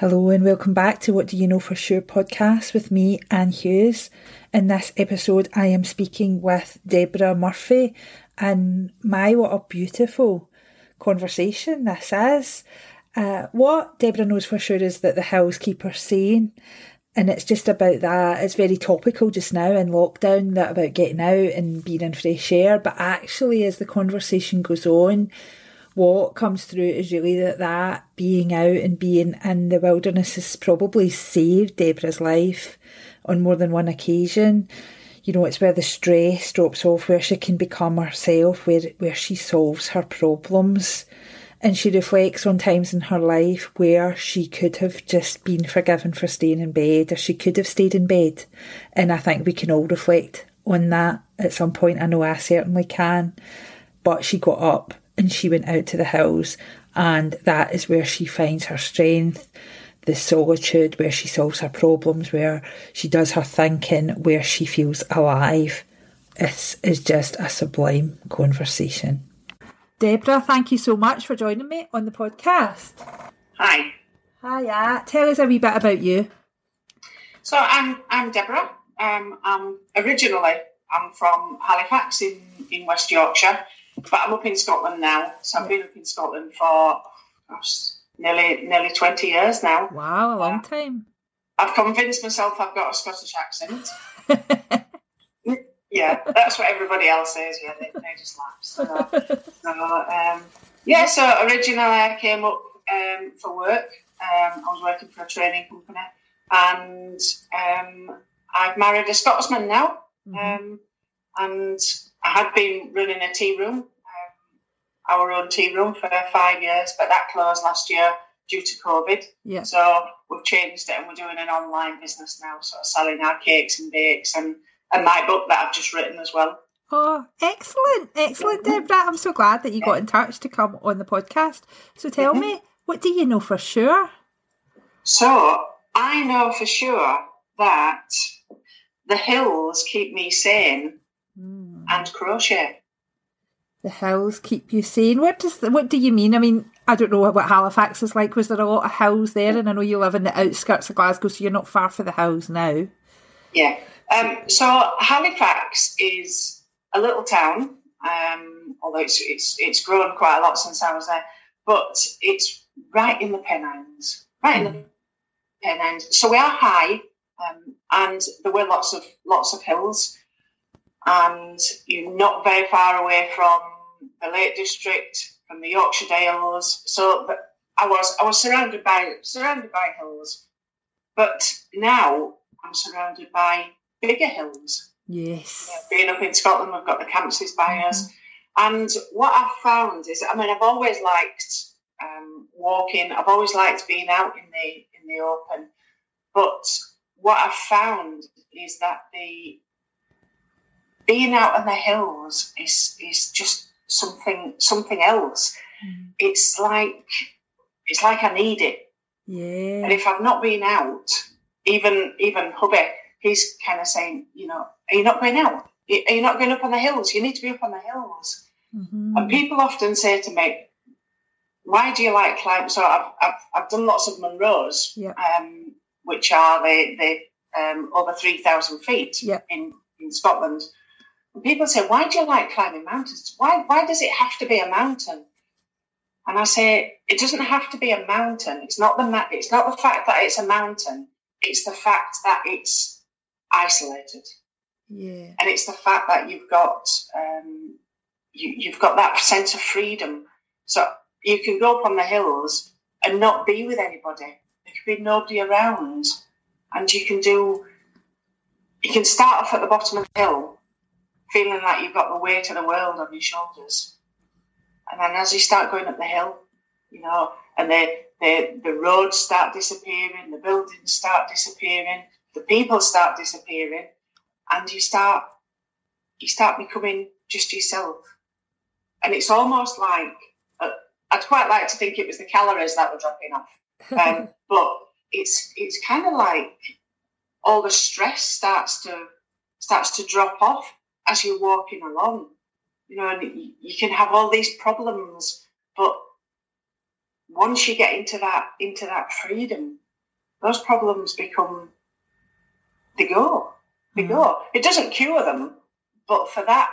Hello and welcome back to What Do You Know For Sure podcast with me, Anne Hughes. In this episode, I am speaking with Deborah Murphy, and my, what a beautiful conversation this is. Uh, what Deborah knows for sure is that the hills keep her sane, and it's just about that. It's very topical just now in lockdown, that about getting out and being in fresh air, but actually, as the conversation goes on, what comes through is really that that being out and being in the wilderness has probably saved Deborah's life on more than one occasion. You know, it's where the stress drops off, where she can become herself, where where she solves her problems. And she reflects on times in her life where she could have just been forgiven for staying in bed, or she could have stayed in bed. And I think we can all reflect on that at some point. I know I certainly can. But she got up and she went out to the hills, and that is where she finds her strength, the solitude, where she solves her problems, where she does her thinking, where she feels alive. This is just a sublime conversation. Deborah, thank you so much for joining me on the podcast. Hi. Hiya. Tell us a wee bit about you. So I'm I'm Deborah. Um, I'm originally I'm from Halifax in, in West Yorkshire. But I'm up in Scotland now, so I've been up in Scotland for gosh, nearly nearly twenty years now. Wow, a long time. I've convinced myself I've got a Scottish accent. yeah, that's what everybody else says. Yeah, they, they just laugh. So, so um, yeah, so originally I came up um, for work. Um, I was working for a training company, and um, I've married a Scotsman now. Mm-hmm. Um, and I had been running a tea room, um, our own tea room for five years, but that closed last year due to COVID. Yeah. So we've changed it and we're doing an online business now, so selling our cakes and bakes and, and my book that I've just written as well. Oh, excellent, excellent, Deborah. I'm so glad that you got in touch to come on the podcast. So tell mm-hmm. me, what do you know for sure? So I know for sure that the hills keep me sane mm. And crochet. The hills keep you sane. What does the, what do you mean? I mean, I don't know what Halifax is like. Was there a lot of hills there? And I know you live in the outskirts of Glasgow, so you're not far from the hills now. Yeah. Um, so Halifax is a little town, um, although it's, it's it's grown quite a lot since I was there. But it's right in the Pennines, right in the mm. Pennines. So we are high, um, and there were lots of lots of hills and you're not very far away from the Lake District, from the Yorkshire Dales. So I was I was surrounded by surrounded by hills, but now I'm surrounded by bigger hills. Yes. being up in Scotland, we've got the Campsies by mm-hmm. us, and what I've found is, I mean, I've always liked um, walking. I've always liked being out in the in the open, but what I've found is that the being out on the hills is is just something something else. Mm. It's like it's like I need it. Yeah. And if I've not been out, even even hubby, he's kind of saying, you know, are you not going out? Are you not going up on the hills? You need to be up on the hills. Mm-hmm. And people often say to me, why do you like climbing? So I've, I've, I've done lots of Munros, yep. um, which are the, the um, over 3,000 feet yep. in, in Scotland. And people say, why do you like climbing mountains? Why, why does it have to be a mountain? And I say, it doesn't have to be a mountain. It's not the it's not the fact that it's a mountain. It's the fact that it's isolated. Yeah. And it's the fact that you've got um, you, you've got that sense of freedom. So you can go up on the hills and not be with anybody. There can be nobody around, and you can do. You can start off at the bottom of the hill feeling like you've got the weight of the world on your shoulders. And then as you start going up the hill, you know, and the, the, the roads start disappearing, the buildings start disappearing, the people start disappearing, and you start you start becoming just yourself. And it's almost like uh, I'd quite like to think it was the calories that were dropping off, um, but it's it's kind of like all the stress starts to starts to drop off as you're walking along. You know, and you can have all these problems, but once you get into that into that freedom, those problems become they go. They mm. go. It doesn't cure them, but for that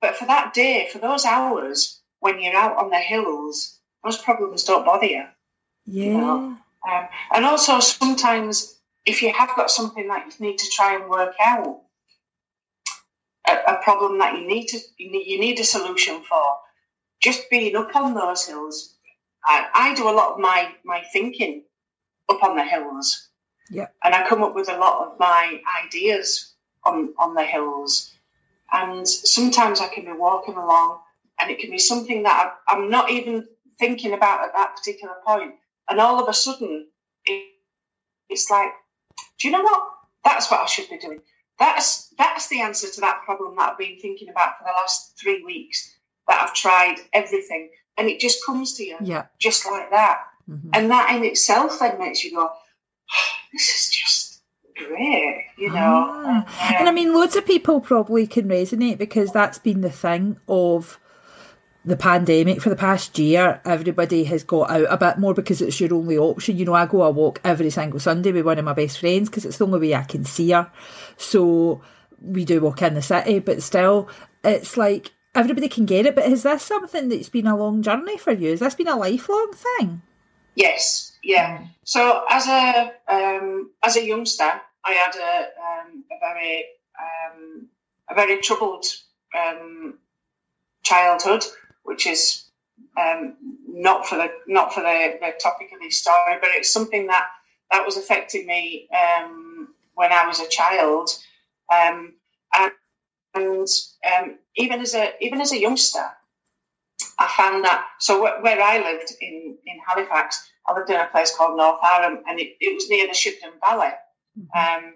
but for that day, for those hours when you're out on the hills, those problems don't bother you. Yeah. You know? um, and also sometimes if you have got something that you need to try and work out, problem that you need to you need, you need a solution for, just being up on those hills. I, I do a lot of my my thinking up on the hills. Yeah. And I come up with a lot of my ideas on on the hills. And sometimes I can be walking along and it can be something that I'm not even thinking about at that particular point. And all of a sudden, it, it's like, do you know what? That's what I should be doing. That's that's the answer to that problem that I've been thinking about for the last three weeks. That I've tried everything, and it just comes to you, yeah, just like that. Mm-hmm. And that in itself then makes you go, oh, "This is just great," you know. Ah. And, and I mean, loads of people probably can resonate because that's been the thing of the pandemic for the past year, everybody has got out a bit more because it's your only option. You know, I go a walk every single Sunday with one of my best friends because it's the only way I can see her. So we do walk in the city, but still, it's like everybody can get it. But is this something that's been a long journey for you? Has this been a lifelong thing? Yes, yeah. So as a um, as a youngster, I had a, um, a very um, a very troubled um, childhood which is um, not for the not for the, the, topic of this story, but it's something that that was affecting me um, when I was a child, um, and, and um, even as a even as a youngster, I found that. So where I lived in in Halifax, I lived in a place called Northowram, and it, it was near the Shibden Valley, mm-hmm. um,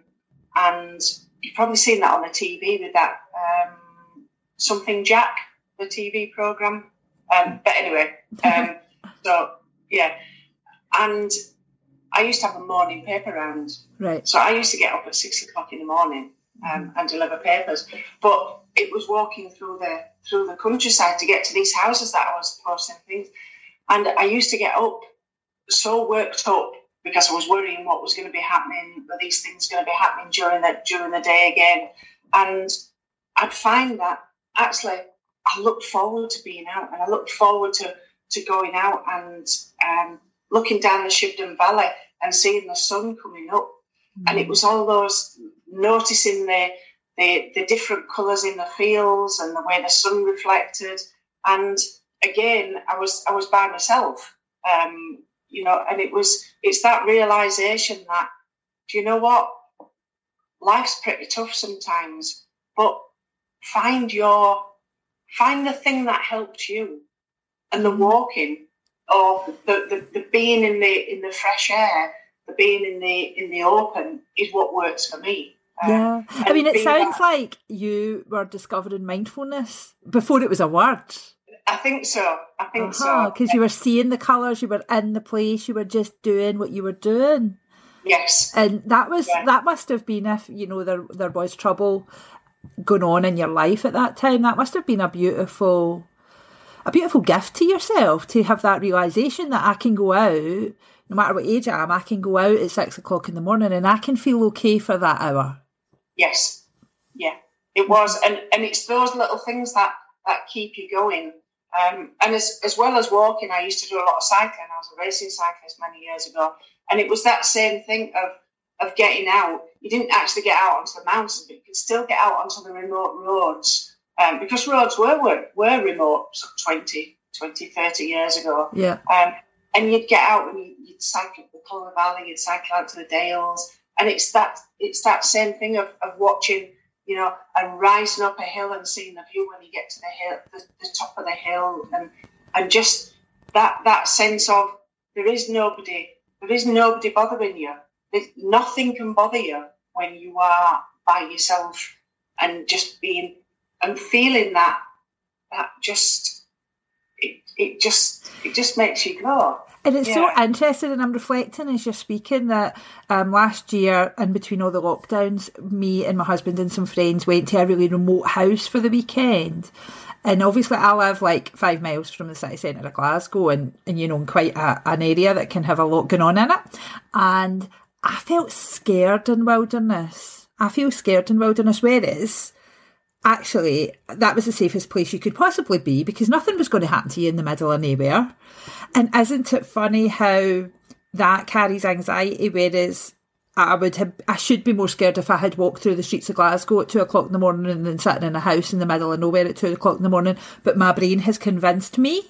and you've probably seen that on the TV with that um, something Jack the TV program. Um, but anyway, um, so yeah, and I used to have a morning paper round. Right. So I used to get up at six o'clock in the morning um, and deliver papers, but it was walking through the through the countryside to get to these houses that I was posting things, and I used to get up so worked up because I was worrying what was going to be happening, were these things going to be happening during the during the day again, and I'd find that actually I looked forward to being out and I looked forward to, to going out and um, looking down the Shibden Valley and seeing the sun coming up. Mm. And it mm. was all those noticing the, the, the different colours in the fields and the way the sun reflected. And again, I was I was by myself, um, you know, and it was it's that realization that do you know what life's pretty tough sometimes, but find your Find the thing that helped you, and the walking, or the, the, the being in the in the fresh air, the being in the in the open is what works for me. Um, yeah, I mean, it sounds that, like you were discovering mindfulness before it was a word. I think so. I think uh-huh, so because you were seeing the colours, you were in the place, you were just doing what you were doing. Yes, and that was yeah. that must have been if you know there there was trouble going on in your life at that time. That must have been a beautiful a beautiful gift to yourself to have that realization that I can go out, no matter what age I am, I can go out at six o'clock in the morning and I can feel okay for that hour. Yes. Yeah. It was and, and it's those little things that, that keep you going. Um, and as, as well as walking, I used to do a lot of cycling. I was a racing cyclist many years ago. And it was that same thing of of getting out, you didn't actually get out onto the mountain, but you could still get out onto the remote roads um, because roads were, were, were remote 20, 20, 30 years ago. Yeah. Um, and you'd get out and you'd cycle up the Cullen Valley, you'd cycle out to the Dales, and it's that it's that same thing of, of watching, you know, and rising up a hill and seeing the view when you get to the hill, the, the top of the hill, and and just that that sense of there is nobody, there is nobody bothering you nothing can bother you when you are by yourself and just being and feeling that that just it, it just it just makes you go and it's yeah. so interesting, and I'm reflecting as you're speaking that um, last year, in between all the lockdowns, me and my husband and some friends went to a really remote house for the weekend. And obviously, I live like five miles from the city centre of Glasgow, and, and you know, in quite a, an area that can have a lot going on in it. And I felt scared in wilderness. I feel scared in wilderness, whereas actually that was the safest place you could possibly be because nothing was going to happen to you in the middle of nowhere. And isn't it funny how that carries anxiety, whereas I would have, I should be more scared if I had walked through the streets of Glasgow at two o'clock in the morning and then sitting in a house in the middle of nowhere at two o'clock in the morning. But my brain has convinced me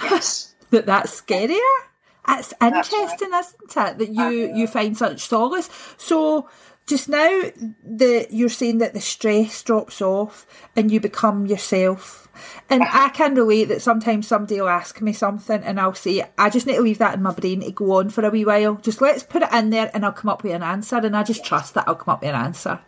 Yes. that that's scarier. It's interesting, isn't it, that you you find such solace. So just now, the you're saying that the stress drops off and you become yourself. And I can relate that sometimes somebody will ask me something and I'll say, I just need to leave that in my brain to go on for a wee while. Just let's put it in there and I'll come up with an answer. And I just trust that I'll come up with an answer.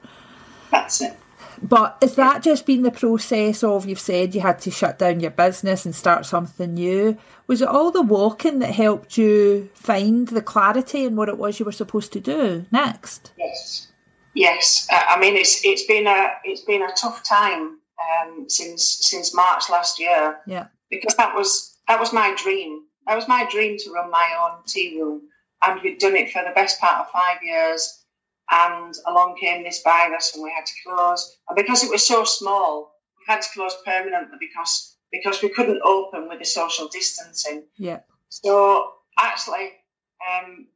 That's it. But has that just been the process of you've said you had to shut down your business and start something new? Was it all the walking that helped you find the clarity in what it was you were supposed to do next? Yes. Yes. Uh, I mean, it's it's been a it's been a tough time um, since since March last year Yeah. because that was that was my dream. That was my dream to run my own tea room, and we'd done it for the best part of five years. And along came this virus, and we had to close. And because it was so small, we had to close permanently because because we couldn't open with the social distancing. Yeah. So actually, um,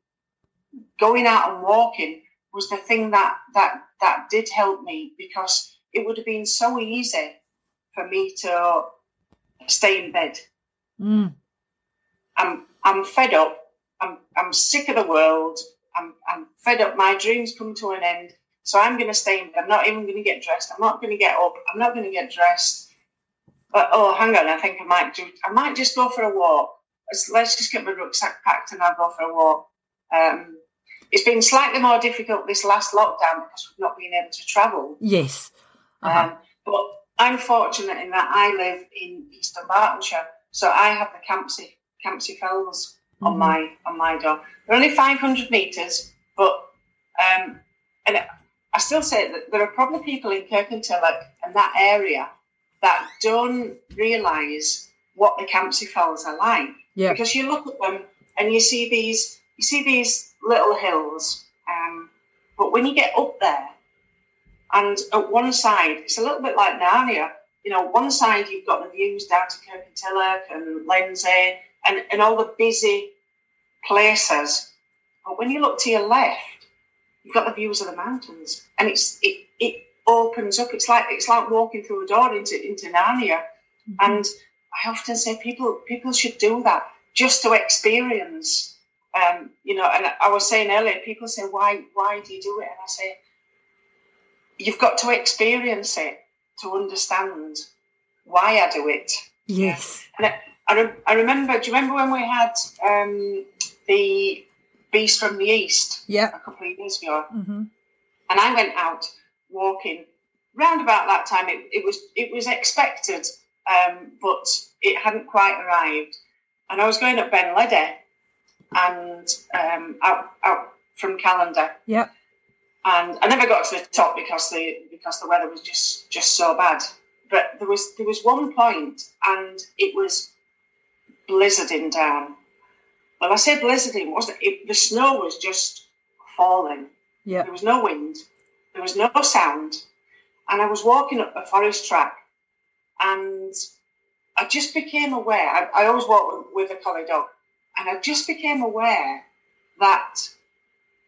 going out and walking was the thing that that that did help me because it would have been so easy for me to stay in bed. Mm. I'm I'm fed up. I'm I'm sick of the world. I'm I'm fed up. My dreams come to an end. So I'm going to stay in bed. I'm not even going to get dressed. I'm not going to get up. I'm not going to get dressed. But oh, hang on. I think I might do. I might just go for a walk. Let's, let's just get my rucksack packed and I'll go for a walk. Um, it's been slightly more difficult this last lockdown because we've not been able to travel. Yes. Uh-huh. Um, but I'm fortunate in that I live in East Dunbartonshire, so I have the Campsie Campsie Fells on Mhm. my on my door. They're only 500 metres, but um, and I still say that there are probably people in Kirkintilloch and that area that don't realise what the Campsie Fells are like Yeah. because you look at them and you see these you see these little hills um, but when you get up there and at one side it's a little bit like Narnia you know one side you've got the views down to Kirkintilloch and Lenzie and, and all the busy places but when you look to your left you've got the views of the mountains and it's it, it opens up it's like it's like walking through a door into into Narnia and I often say people people should do that just to experience. Um, you know, and I was saying earlier, people say, "Why why do you do it?" And I say, "You've got to experience it to understand why I do it." Yes. And I, I, re- I remember. Do you remember when we had um, the Beast from the East Yeah. a couple of years ago? hmm and I went out walking. Round about that time, it, it was it was expected, um, but it hadn't quite arrived. And I was going up Ben Ledi and um, out out from Callander, Yep. and I never got to the top because the because the weather was just just so bad. But there was there was one point, and it was blizzarding down. Well, I say blizzarding wasn't it? The snow was just falling. Yep. There was no wind. There was no sound. And I was walking up a forest track and I just became aware. I, I always walk with, a collie dog. And I just became aware that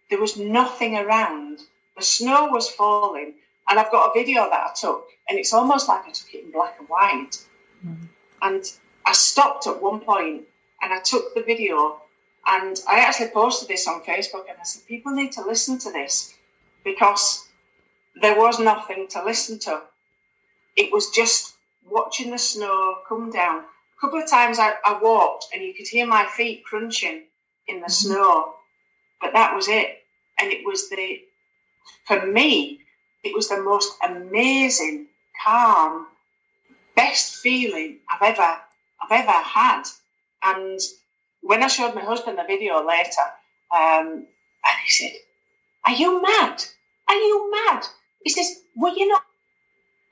there was nothing around. The snow was falling. And I've got a video that I took. And it's almost like I took it in black and white. Mhm. And I stopped at one point and I took the video and I actually posted this on Facebook and I said, people need to listen to this because there was nothing to listen to. It was just watching the snow come down. A couple of times I, I walked and you could hear my feet crunching in the Mhm. snow, but that was it. And it was the, for me, it was the most amazing, calm, best feeling I've ever, I've ever had. And when I showed my husband the video later, um, and he said, Are you mad? Are you mad? He says, Were you not,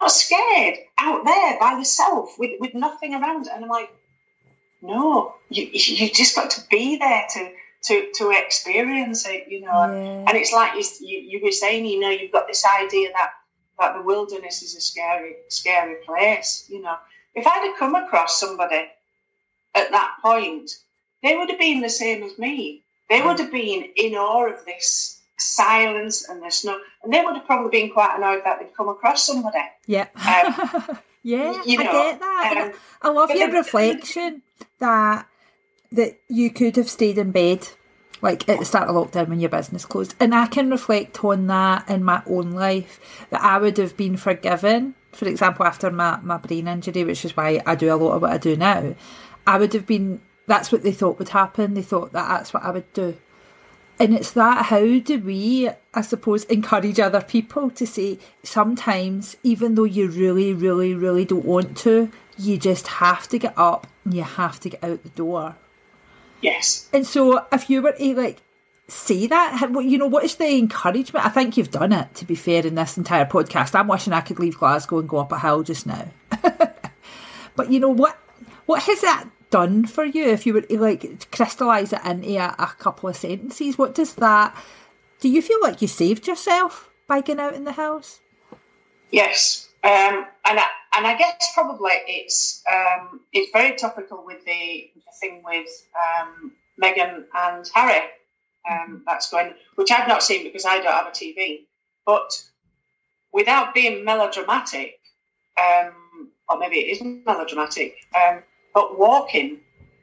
not scared out there by yourself with, with nothing around? And I'm like, No, you, you just got to be there to, to to experience it, you know. Yeah. And it's like you, you you were saying, you know, you've got this idea that that the wilderness is a scary scary place, you know. If I'd have come across somebody at that point, they would have been the same as me. They would have been in awe of this silence and this snow, and they would have probably been quite annoyed that they'd come across somebody. Yeah. Um, yeah, you know, I get that. Um, I love your then- reflection that that you could have stayed in bed like at the start of lockdown when your business closed. And I can reflect on that in my own life that I would have been forgiven. For example, after my, my brain injury, which is why I do a lot of what I do now, I would have been that's what they thought would happen. They thought that that's what I would do. And it's that how do we, I suppose, encourage other people to say sometimes, even though you really, really, really don't want to, you just have to get up and you have to get out the door. yes, And so, if you were to like say that, you know, what is the encouragement? I think you've done it. To be fair, in this entire podcast, I'm wishing I could leave Glasgow and go up a hill just now. but you know what? What has that done for you? If you were to like crystallise it into a, a couple of sentences, what does that? Do you feel like you saved yourself by going out in the hills? yes, um, and I, and I guess probably it's um, it's very topical with the, the thing with um, Meghan and Harry um, that's going, which I've not seen because I don't have a TV. But without being melodramatic, um, or maybe it isn't melodramatic, um, but walking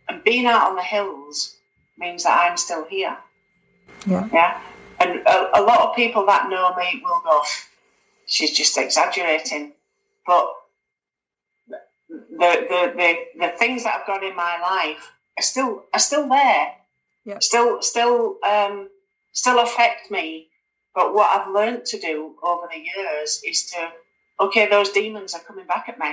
and being out on the hills means that I'm still here. Yeah. Yeah. And a, a lot of people that know me will go, she's just exaggerating. But the, the, the, the things that have gone in my life are still are still there. Yeah. Still still um, still affect me. But what I've learned to do over the years is to okay, those demons are coming back at me.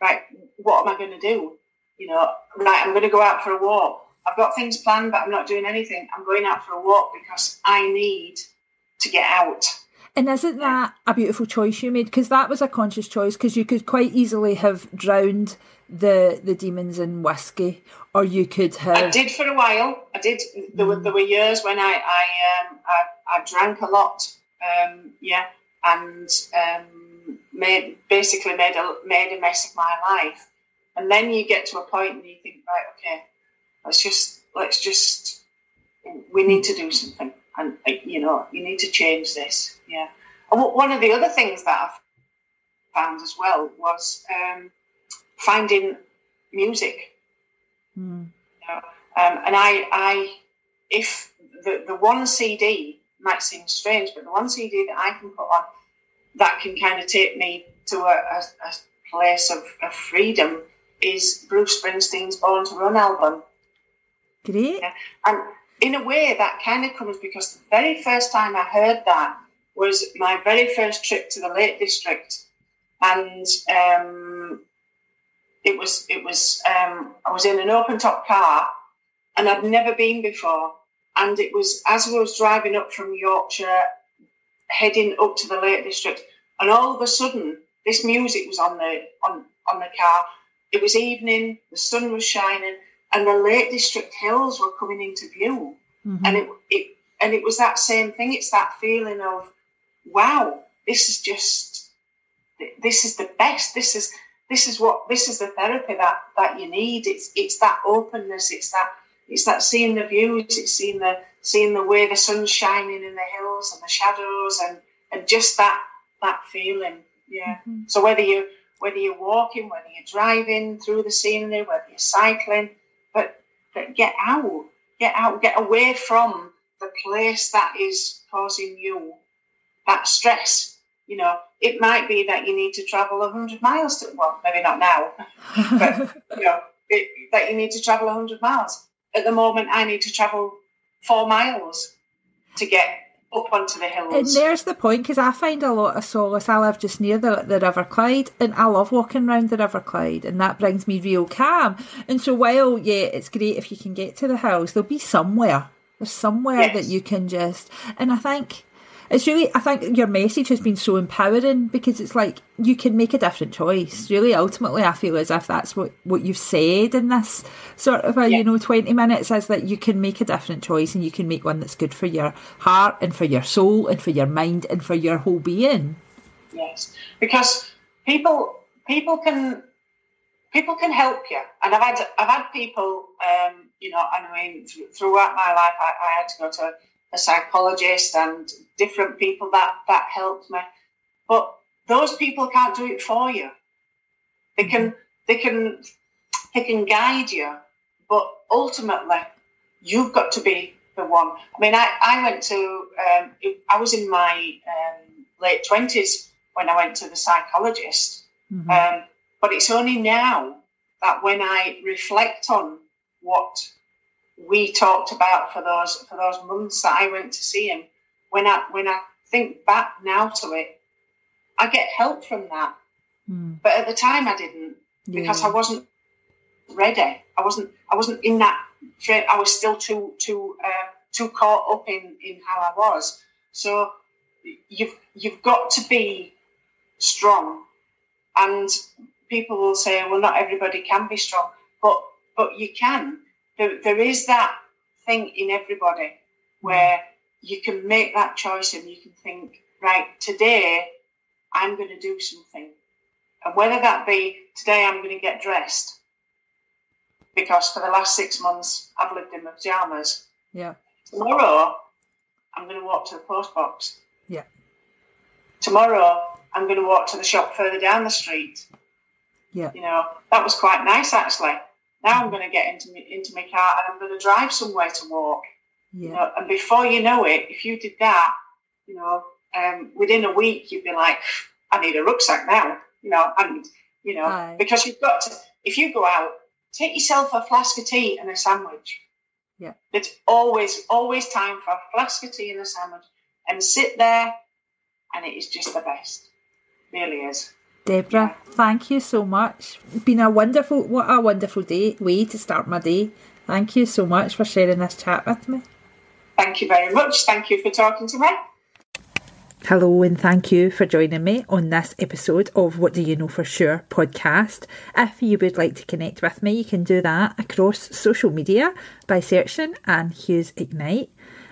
Right, what am I going to do? You know, right, I'm going to go out for a walk. I've got things planned, but I'm not doing anything. I'm going out for a walk because I need to get out. And isn't that a beautiful choice you made? Because that was a conscious choice. Because you could quite easily have drowned the the demons in whiskey, or you could have. I did for a while. I did. There were there were years when I I um, I, I drank a lot. Um, yeah, and um, made basically made a made a mess of my life. And then you get to a point and you think, right, okay, let's just let's just we need to do something, and you know you need to change this. Yeah. And one of the other things that I've found as well was um, finding music. Hmm. Um, and I, I, if the, the one CD might seem strange, but the one CD that I can put on that can kind of take me to a, a, a place of, of freedom is Bruce Springsteen's Born to Run album. Great. And in a way, that kind of comes because the very first time I heard that was my very first trip to the Lake District, and um, it was it was um, I was in an open top car, and I'd never been before, and it was as I was driving up from Yorkshire, heading up to the Lake District, and all of a sudden this music was on the on on the car. It was evening, the sun was shining, and the Lake District hills were coming into view Mhm. and it, it and it was that same thing it's that feeling of wow this is just this is the best this is this is what this is the therapy that that you need it's it's that openness it's that it's that seeing the views it's seeing the seeing the way the sun's shining in the hills and the shadows and and just that that feeling yeah Mhm. so whether you whether you're walking whether you're driving through the scenery whether you're cycling but but get out get out, get away from the place that is causing you that stress. You know, it might be that you need to travel 100 miles to, well, maybe not now, but, you know, it, that you need to travel 100 miles. At the moment, I need to travel four miles to get up onto the hills. And there's the point because I find a lot of solace. I live just near the, the River Clyde and I love walking around the River Clyde and that brings me real calm. And so while, yeah, it's great if you can get to the hills, there'll be somewhere. There's somewhere Yes. that you can just, and I think it's really I think your message has been so empowering because it's like you can make a different choice. Really, ultimately, I feel as if that's what what you've said in this sort of a Yeah. you know twenty minutes is that you can make a different choice and you can make one that's good for your heart and for your soul and for your mind and for your whole being. Yes, because people people can people can help you, and I've had I've had people, um, you know, I mean, th- throughout my life, I, I had to go to a psychologist and different people that that helped me, but those people can't do it for you. They can they can they can guide you, but ultimately, you've got to be the one. I mean, I, I went to um, I was in my um, late twenties when I went to the psychologist. Mhm. Um, but it's only now that when I reflect on what we talked about for those for those months that I went to see him, when I when I think back now to it, I get help from that. Mm. But at the time, I didn't because I wasn't ready. I wasn't. I wasn't in that. frame. I was still too too uh, too caught up in in how I was. So you've you've got to be strong, and people will say, "Well, not everybody can be strong," but but you can. There, there is that thing in everybody mm. where you can make that choice and you can think, right, today I'm going to do something. And whether that be today I'm going to get dressed, because for the last six months I've lived in my pajamas. yeah, Tomorrow I'm going to walk to the post box. yeah, Tomorrow I'm going to walk to the shop further down the street. yeah, You know, that was quite nice actually. Now I'm going to get into into my car and I'm going to drive somewhere to walk. You yeah. know, and before you know it, if you did that, you know, um, within a week you'd be like, I need a rucksack now. You know, need, you know, Aye. because you've got to. If you go out, take yourself a flask of tea and a sandwich. Yeah. It's always always time for a flask of tea and a sandwich, and sit there, and it is just the best. Really is. Deborah, thank you so much. Been a wonderful, what a wonderful day way to start my day. Thank you so much for sharing this chat with me. Thank you very much. Thank you for talking to me. Hello, and thank you for joining me on this episode of What Do You Know For Sure podcast. If you would like to connect with me, you can do that across social media by searching Anne Hughes Ignite.